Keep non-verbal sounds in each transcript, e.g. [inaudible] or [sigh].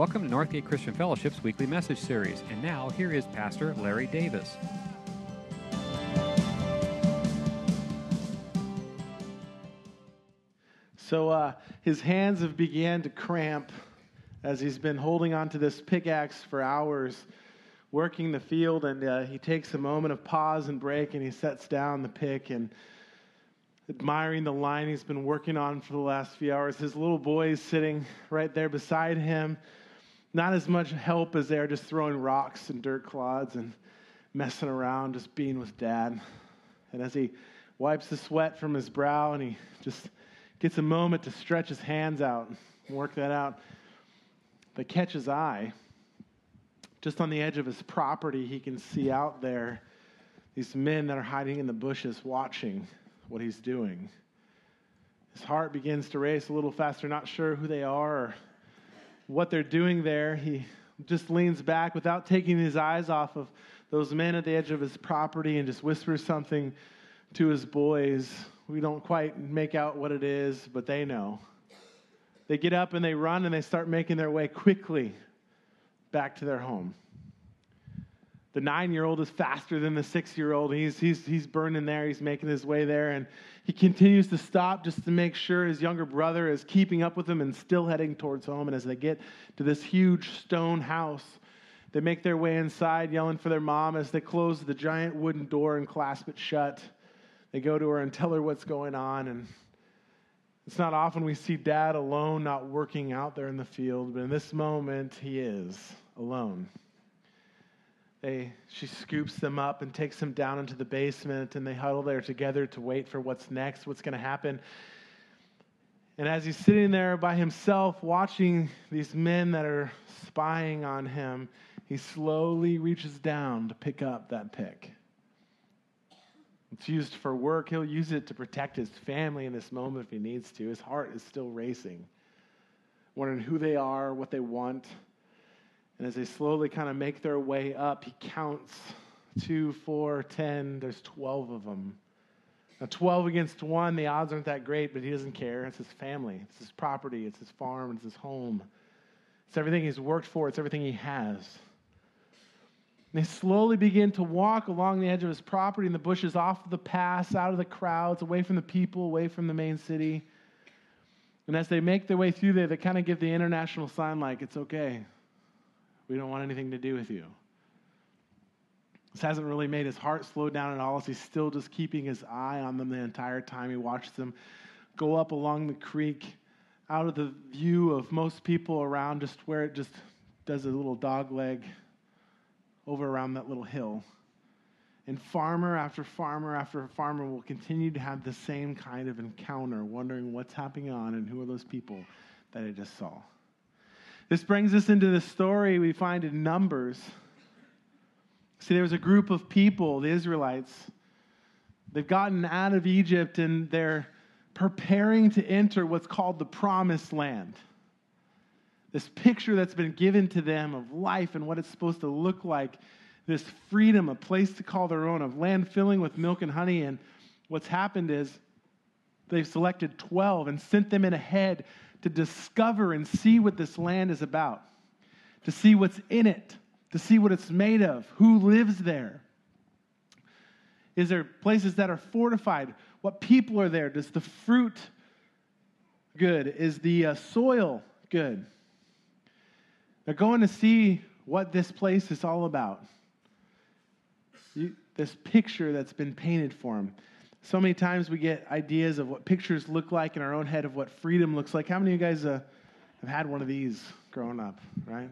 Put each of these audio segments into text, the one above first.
Welcome to Northgate Christian Fellowship's weekly message series. And now, here is Pastor Larry Davis. So uh, his hands have began to cramp as he's been holding onto this pickaxe for hours, working the field. And uh, he takes a moment of pause and break, and he sets down the pick and admiring the line he's been working on for the last few hours. His little boy is sitting right there beside him not as much help as they're just throwing rocks and dirt clods and messing around, just being with dad. And as he wipes the sweat from his brow and he just gets a moment to stretch his hands out and work that out, they catch his eye. Just on the edge of his property, he can see out there these men that are hiding in the bushes watching what he's doing. His heart begins to race a little faster, not sure who they are what they're doing there, he just leans back without taking his eyes off of those men at the edge of his property and just whispers something to his boys. We don't quite make out what it is, but they know. They get up and they run and they start making their way quickly back to their home. The nine year old is faster than the six year old. He's, he's, he's burning there. He's making his way there. And he continues to stop just to make sure his younger brother is keeping up with him and still heading towards home. And as they get to this huge stone house, they make their way inside, yelling for their mom as they close the giant wooden door and clasp it shut. They go to her and tell her what's going on. And it's not often we see dad alone, not working out there in the field, but in this moment, he is alone. They, she scoops them up and takes them down into the basement, and they huddle there together to wait for what's next, what's going to happen. And as he's sitting there by himself, watching these men that are spying on him, he slowly reaches down to pick up that pick. It's used for work. He'll use it to protect his family in this moment if he needs to. His heart is still racing, wondering who they are, what they want. And as they slowly kind of make their way up, he counts two, four, ten. There's 12 of them. Now, 12 against one, the odds aren't that great, but he doesn't care. It's his family, it's his property, it's his farm, it's his home. It's everything he's worked for, it's everything he has. And they slowly begin to walk along the edge of his property in the bushes, off of the pass, out of the crowds, away from the people, away from the main city. And as they make their way through there, they kind of give the international sign like, it's okay. We don't want anything to do with you. This hasn't really made his heart slow down at all as he's still just keeping his eye on them the entire time. He watches them go up along the creek out of the view of most people around, just where it just does a little dog leg over around that little hill. And farmer after farmer after farmer will continue to have the same kind of encounter, wondering what's happening on and who are those people that I just saw. This brings us into the story we find in Numbers. See, there was a group of people, the Israelites. They've gotten out of Egypt and they're preparing to enter what's called the promised land. This picture that's been given to them of life and what it's supposed to look like, this freedom, a place to call their own, of land filling with milk and honey. And what's happened is they've selected 12 and sent them in ahead to discover and see what this land is about, to see what's in it, to see what it's made of, who lives there. Is there places that are fortified? What people are there? Does the fruit good? Is the uh, soil good? They're going to see what this place is all about. You, this picture that's been painted for them. So many times we get ideas of what pictures look like in our own head of what freedom looks like. How many of you guys uh, have had one of these growing up, right?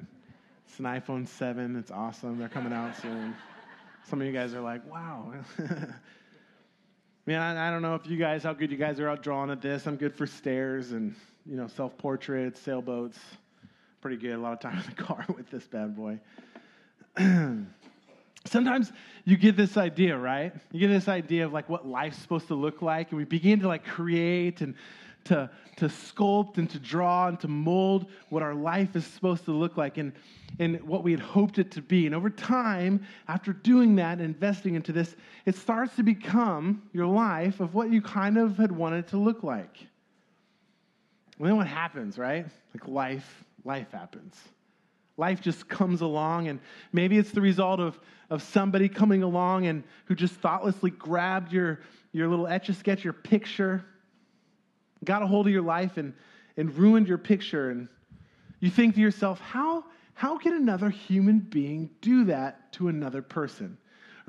It's an iPhone 7. It's awesome. They're coming out soon. Some of you guys are like, wow. [laughs] Man, I, I don't know if you guys, how good you guys are out drawing at this. I'm good for stairs and, you know, self portraits, sailboats. Pretty good. A lot of time in the [laughs] car with this bad boy. [clears throat] sometimes you get this idea, right? You get this idea of like what life's supposed to look like, and we begin to like create and to, to sculpt and to draw and to mold what our life is supposed to look like and, and what we had hoped it to be. And over time, after doing that and investing into this, it starts to become your life of what you kind of had wanted to look like. And then what happens, right? Like life, life happens. Life just comes along, and maybe it's the result of, of somebody coming along and who just thoughtlessly grabbed your, your little etch a sketch, your picture, got a hold of your life and, and ruined your picture. And you think to yourself, how, how can another human being do that to another person?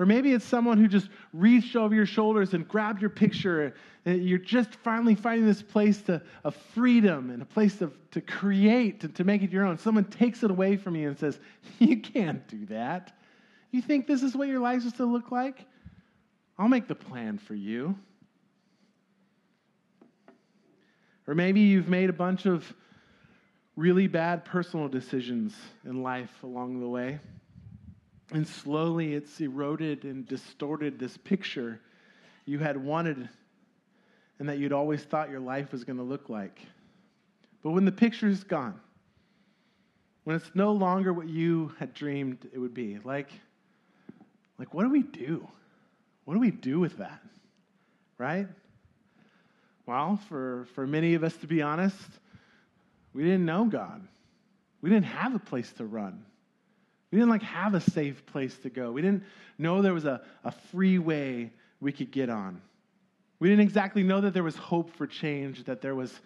Or maybe it's someone who just reached over your shoulders and grabbed your picture. And you're just finally finding this place to, of freedom and a place of, to create, to, to make it your own. Someone takes it away from you and says, [laughs] You can't do that. You think this is what your life is to look like? I'll make the plan for you. Or maybe you've made a bunch of really bad personal decisions in life along the way. And slowly it's eroded and distorted this picture you had wanted and that you'd always thought your life was going to look like. But when the picture is gone, when it's no longer what you had dreamed it would be, like, like what do we do? What do we do with that? Right? Well, for, for many of us, to be honest, we didn't know God. We didn't have a place to run. We didn't like have a safe place to go. We didn't know there was a, a free way we could get on. We didn't exactly know that there was hope for change, that there was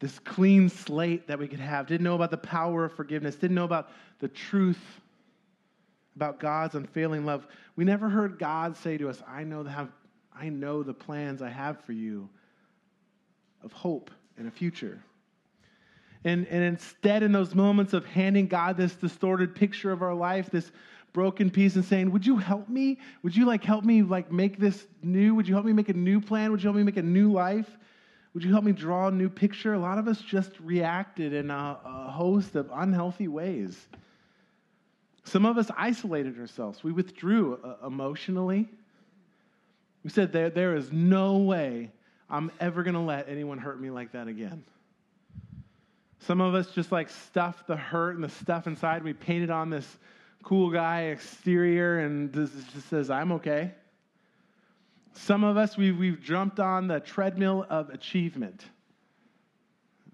this clean slate that we could have. Didn't know about the power of forgiveness, didn't know about the truth about God's unfailing love. We never heard God say to us, I know have, I know the plans I have for you of hope and a future. And, and instead, in those moments of handing God this distorted picture of our life, this broken piece, and saying, Would you help me? Would you like help me like make this new? Would you help me make a new plan? Would you help me make a new life? Would you help me draw a new picture? A lot of us just reacted in a, a host of unhealthy ways. Some of us isolated ourselves. We withdrew uh, emotionally. We said, there, there is no way I'm ever going to let anyone hurt me like that again. Some of us just like stuff the hurt and the stuff inside. We painted on this cool guy exterior and just says, I'm okay. Some of us, we've, we've jumped on the treadmill of achievement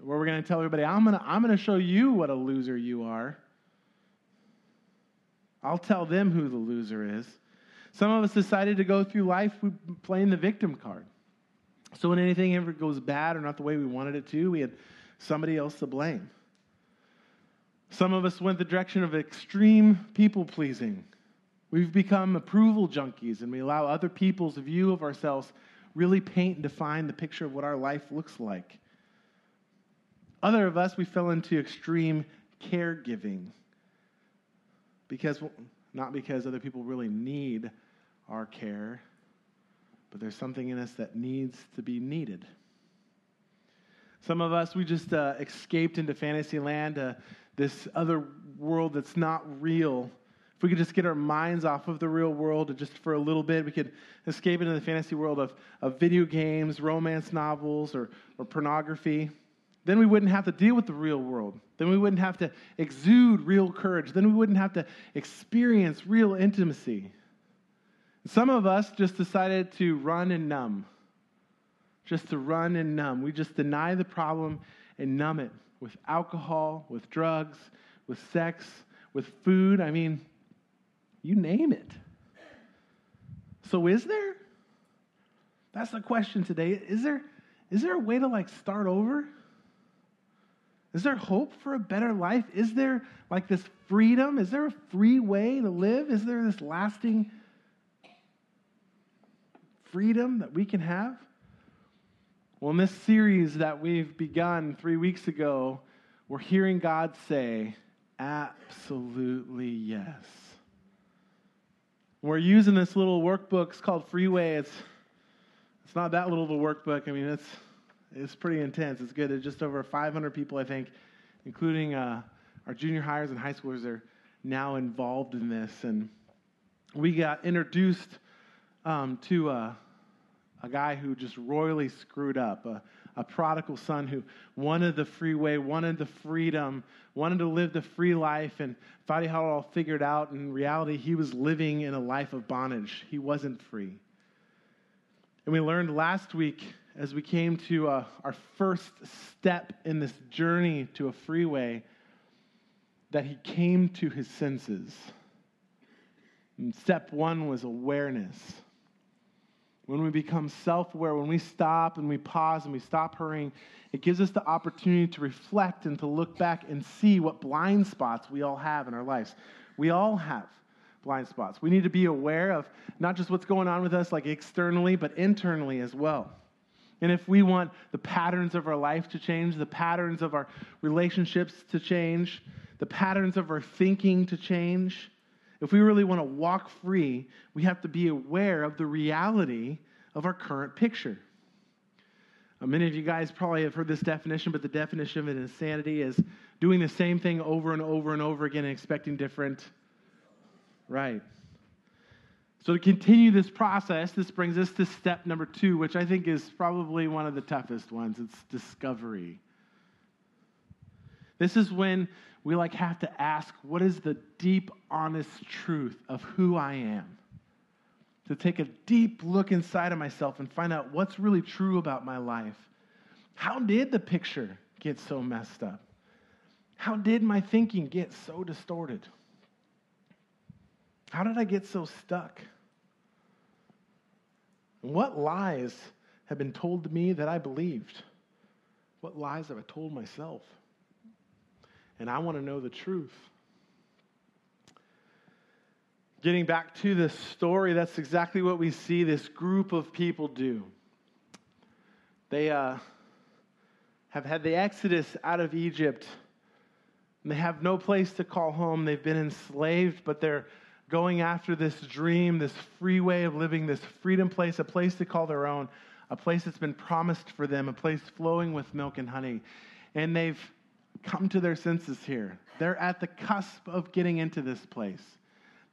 where we're going to tell everybody, I'm going to I'm going to show you what a loser you are. I'll tell them who the loser is. Some of us decided to go through life playing the victim card. So when anything ever goes bad or not the way we wanted it to, we had somebody else to blame. Some of us went the direction of extreme people pleasing. We've become approval junkies and we allow other people's view of ourselves really paint and define the picture of what our life looks like. Other of us, we fell into extreme caregiving because not because other people really need our care, but there's something in us that needs to be needed. Some of us, we just uh, escaped into fantasy land, uh, this other world that's not real. If we could just get our minds off of the real world just for a little bit, we could escape into the fantasy world of, of video games, romance novels, or, or pornography. Then we wouldn't have to deal with the real world. Then we wouldn't have to exude real courage. Then we wouldn't have to experience real intimacy. Some of us just decided to run and numb just to run and numb. We just deny the problem and numb it with alcohol, with drugs, with sex, with food. I mean, you name it. So, is there? That's the question today. Is there, is there a way to like start over? Is there hope for a better life? Is there like this freedom? Is there a free way to live? Is there this lasting freedom that we can have? Well, in this series that we've begun three weeks ago, we're hearing God say, absolutely yes. We're using this little workbook. It's called Freeway. It's, it's not that little of a workbook. I mean, it's, it's pretty intense. It's good. It's just over 500 people, I think, including uh, our junior hires and high schoolers are now involved in this. And we got introduced um, to uh, a guy who just royally screwed up, a, a prodigal son who wanted the freeway, wanted the freedom, wanted to live the free life, and thought he had it all figured out. In reality, he was living in a life of bondage. He wasn't free. And we learned last week as we came to uh, our first step in this journey to a freeway that he came to his senses. And step one was awareness. When we become self aware, when we stop and we pause and we stop hurrying, it gives us the opportunity to reflect and to look back and see what blind spots we all have in our lives. We all have blind spots. We need to be aware of not just what's going on with us, like externally, but internally as well. And if we want the patterns of our life to change, the patterns of our relationships to change, the patterns of our thinking to change, if we really want to walk free, we have to be aware of the reality of our current picture. Uh, many of you guys probably have heard this definition, but the definition of insanity is doing the same thing over and over and over again and expecting different. Right. So, to continue this process, this brings us to step number two, which I think is probably one of the toughest ones it's discovery. This is when we like have to ask what is the deep honest truth of who I am? To take a deep look inside of myself and find out what's really true about my life. How did the picture get so messed up? How did my thinking get so distorted? How did I get so stuck? What lies have been told to me that I believed? What lies have I told myself? And I want to know the truth. Getting back to this story, that's exactly what we see this group of people do. They uh, have had the exodus out of Egypt. They have no place to call home. They've been enslaved, but they're going after this dream, this free way of living, this freedom place, a place to call their own, a place that's been promised for them, a place flowing with milk and honey. And they've come to their senses here. They're at the cusp of getting into this place.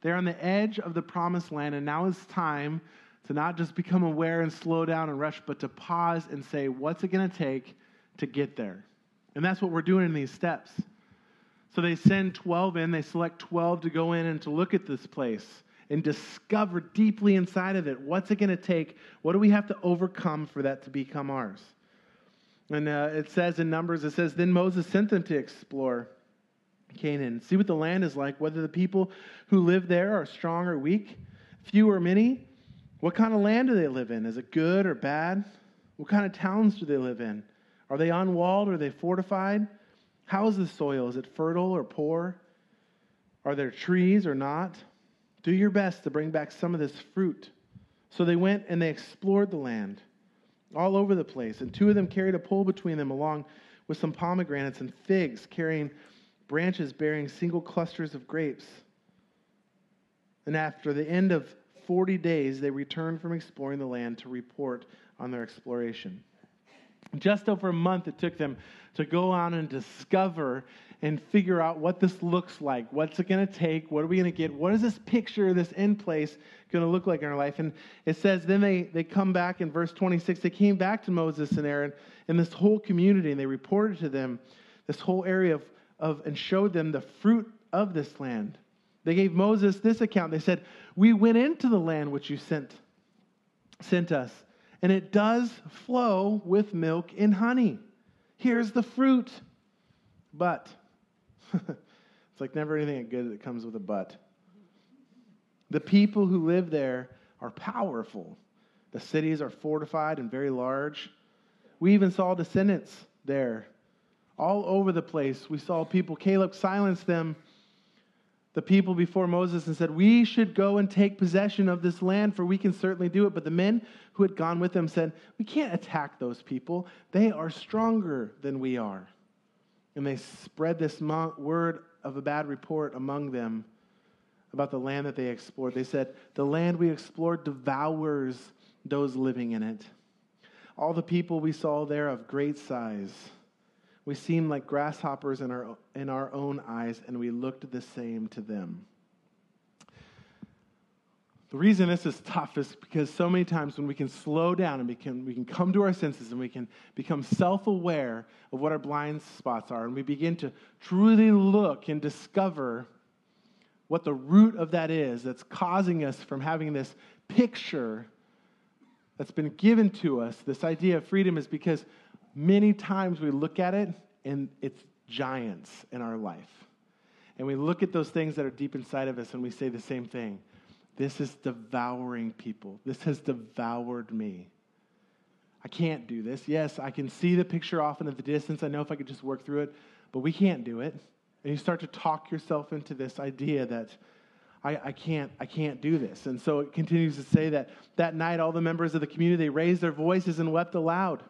They're on the edge of the promised land, and now it's time to not just become aware and slow down and rush, but to pause and say, what's it going to take to get there? And that's what we're doing in these steps. So they send 12 in, they select 12 to go in and to look at this place and discover deeply inside of it what's it going to take? What do we have to overcome for that to become ours? And uh, it says in Numbers, it says, Then Moses sent them to explore Canaan, see what the land is like, whether the people who live there are strong or weak, few or many. What kind of land do they live in? Is it good or bad? What kind of towns do they live in? Are they unwalled or are they fortified? How is the soil? Is it fertile or poor? Are there trees or not? Do your best to bring back some of this fruit. So they went and they explored the land all over the place. And two of them carried a pole between them, along with some pomegranates and figs, carrying branches bearing single clusters of grapes. And after the end of 40 days, they returned from exploring the land to report on their exploration. Just over a month it took them to go on and discover and figure out what this looks like. What's it going to take? What are we going to get? What is this picture, this end place, going to look like in our life? And it says, then they, they come back in verse 26. They came back to Moses and Aaron and this whole community, and they reported to them this whole area of, of and showed them the fruit of this land. They gave Moses this account. They said, We went into the land which you sent, sent us, and it does flow with milk and honey. Here's the fruit. But [laughs] it's like never anything good that comes with a but. The people who live there are powerful. The cities are fortified and very large. We even saw descendants there all over the place. We saw people, Caleb silenced them, the people before Moses, and said, We should go and take possession of this land, for we can certainly do it. But the men who had gone with them said, We can't attack those people. They are stronger than we are. And they spread this word of a bad report among them about the land that they explored. They said, The land we explored devours those living in it. All the people we saw there of great size. We seemed like grasshoppers in our, in our own eyes, and we looked the same to them. The reason this is tough is because so many times when we can slow down and we can, we can come to our senses and we can become self aware of what our blind spots are, and we begin to truly look and discover what the root of that is that's causing us from having this picture that's been given to us, this idea of freedom, is because many times we look at it and it's giants in our life. And we look at those things that are deep inside of us and we say the same thing. This is devouring people. This has devoured me. I can't do this. Yes, I can see the picture off in the distance. I know if I could just work through it, but we can't do it. And you start to talk yourself into this idea that I, I, can't, I can't do this. And so it continues to say that that night all the members of the community they raised their voices and wept aloud.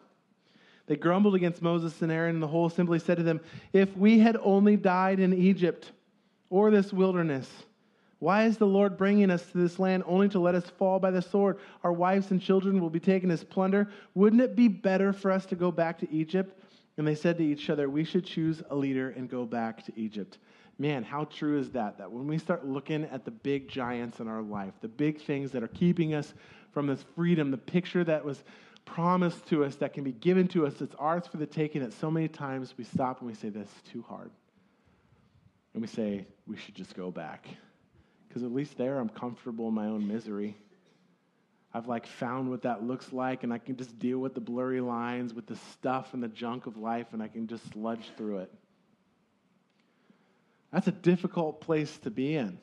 They grumbled against Moses and Aaron, and the whole assembly said to them, If we had only died in Egypt or this wilderness, why is the Lord bringing us to this land only to let us fall by the sword? Our wives and children will be taken as plunder. Wouldn't it be better for us to go back to Egypt? And they said to each other, We should choose a leader and go back to Egypt. Man, how true is that? That when we start looking at the big giants in our life, the big things that are keeping us from this freedom, the picture that was promised to us, that can be given to us, it's ours for the taking, that so many times we stop and we say, This is too hard. And we say, We should just go back because at least there I'm comfortable in my own misery. I've like found what that looks like, and I can just deal with the blurry lines, with the stuff and the junk of life, and I can just sludge through it. That's a difficult place to be in.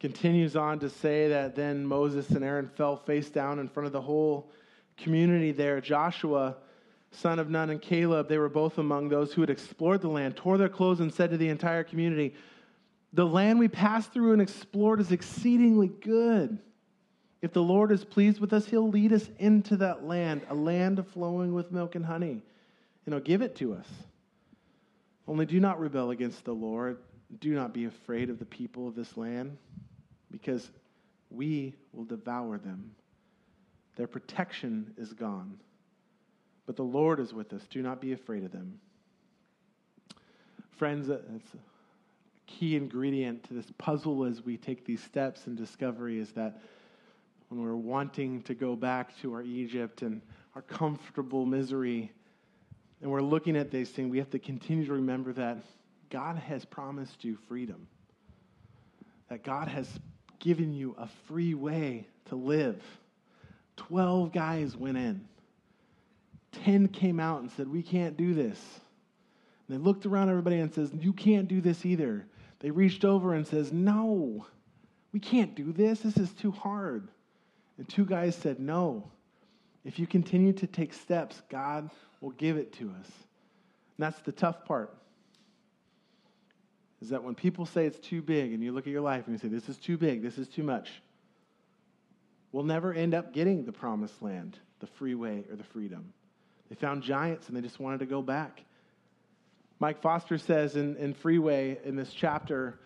Continues on to say that then Moses and Aaron fell face down in front of the whole community there. Joshua son of Nun, and Caleb, they were both among those who had explored the land, tore their clothes, and said to the entire community, The land we passed through and explored is exceedingly good. If the Lord is pleased with us, he'll lead us into that land, a land flowing with milk and honey, and he'll give it to us. Only do not rebel against the Lord. Do not be afraid of the people of this land, because we will devour them. Their protection is gone. But the Lord is with us. Do not be afraid of them. Friends, uh, it's a key ingredient to this puzzle as we take these steps in discovery is that when we're wanting to go back to our Egypt and our comfortable misery, and we're looking at these things, we have to continue to remember that God has promised you freedom, that God has given you a free way to live. Twelve guys went in. Ten came out and said, We can't do this. And they looked around everybody and says, You can't do this either. They reached over and says, No, we can't do this. This is too hard. And two guys said, No. If you continue to take steps, God will give it to us. And that's the tough part. Is that when people say it's too big and you look at your life and you say, This is too big, this is too much, we'll never end up getting the promised land, the freeway, or the freedom. They found giants and they just wanted to go back. Mike Foster says in, in Freeway in this chapter,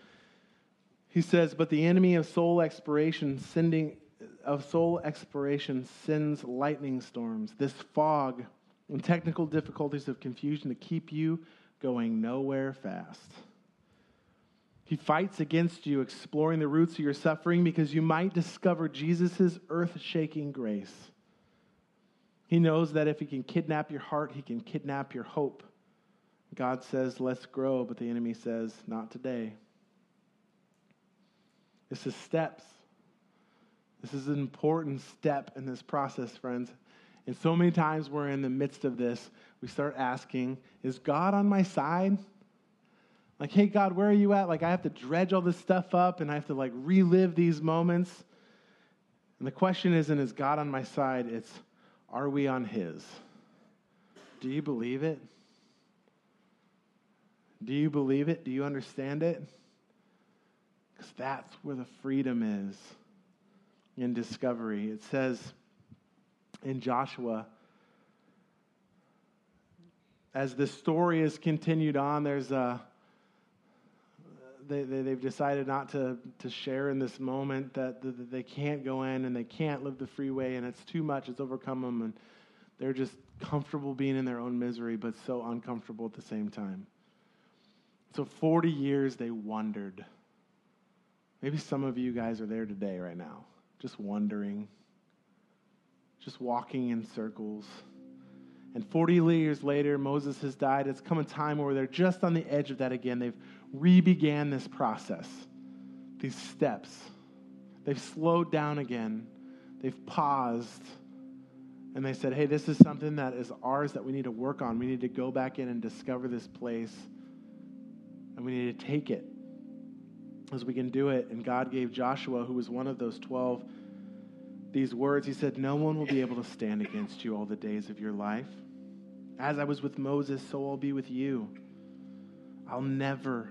he says, But the enemy of soul exploration sending of soul exploration sends lightning storms, this fog and technical difficulties of confusion to keep you going nowhere fast. He fights against you, exploring the roots of your suffering because you might discover Jesus' earth shaking grace. He knows that if he can kidnap your heart, he can kidnap your hope. God says, let's grow, but the enemy says, not today. This is steps. This is an important step in this process, friends. And so many times we're in the midst of this, we start asking, is God on my side? Like, hey, God, where are you at? Like, I have to dredge all this stuff up and I have to, like, relive these moments. And the question isn't, is God on my side? It's, are we on His? Do you believe it? Do you believe it? Do you understand it? Because that's where the freedom is in discovery. It says in Joshua, as the story is continued on, there's a they, they, have decided not to, to share in this moment, that, that they can't go in and they can't live the freeway, and it's too much, it's overcome them, and they're just comfortable being in their own misery, but so uncomfortable at the same time. So 40 years they wondered. Maybe some of you guys are there today, right now, just wondering, just walking in circles. And 40 years later, Moses has died. It's come a time where they're just on the edge of that again. They've re began this process, these steps. They've slowed down again, they've paused, and they said, hey, this is something that is ours that we need to work on. We need to go back in and discover this place, and we need to take it as we can do it. And God gave Joshua, who was one of those 12, these words. He said, No one will be able to stand against you all the days of your life. As I was with Moses, so I'll be with you. I'll never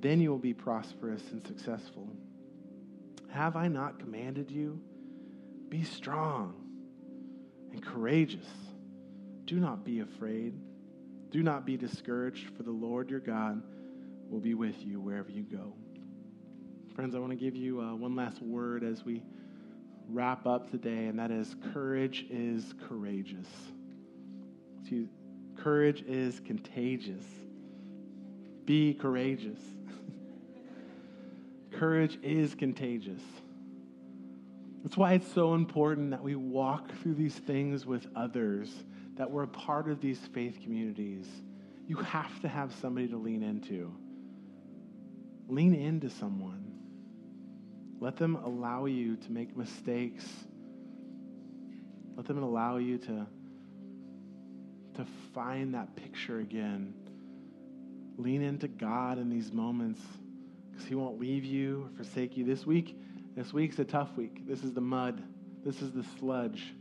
Then you will be prosperous and successful. Have I not commanded you? Be strong and courageous. Do not be afraid. Do not be discouraged, for the Lord your God will be with you wherever you go. Friends, I want to give you uh, one last word as we wrap up today, and that is courage is courageous. Courage is contagious. Be courageous. [laughs] courage is contagious. That's why it's so important that we walk through these things with others, that we're a part of these faith communities. You have to have somebody to lean into. Lean into someone. Let them allow you to make mistakes. Let them allow you to, to find that picture again. Lean into God in these moments because He won't leave you or forsake you. This week, this week's a tough week. This is the mud. This is the sludge.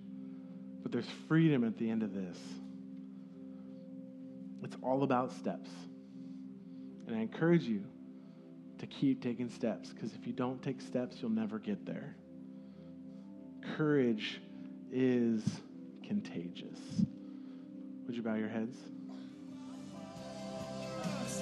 But there's freedom at the end of this. It's all about steps. And I encourage you to keep taking steps because if you don't take steps, you'll never get there. Courage is contagious. Would you bow your heads?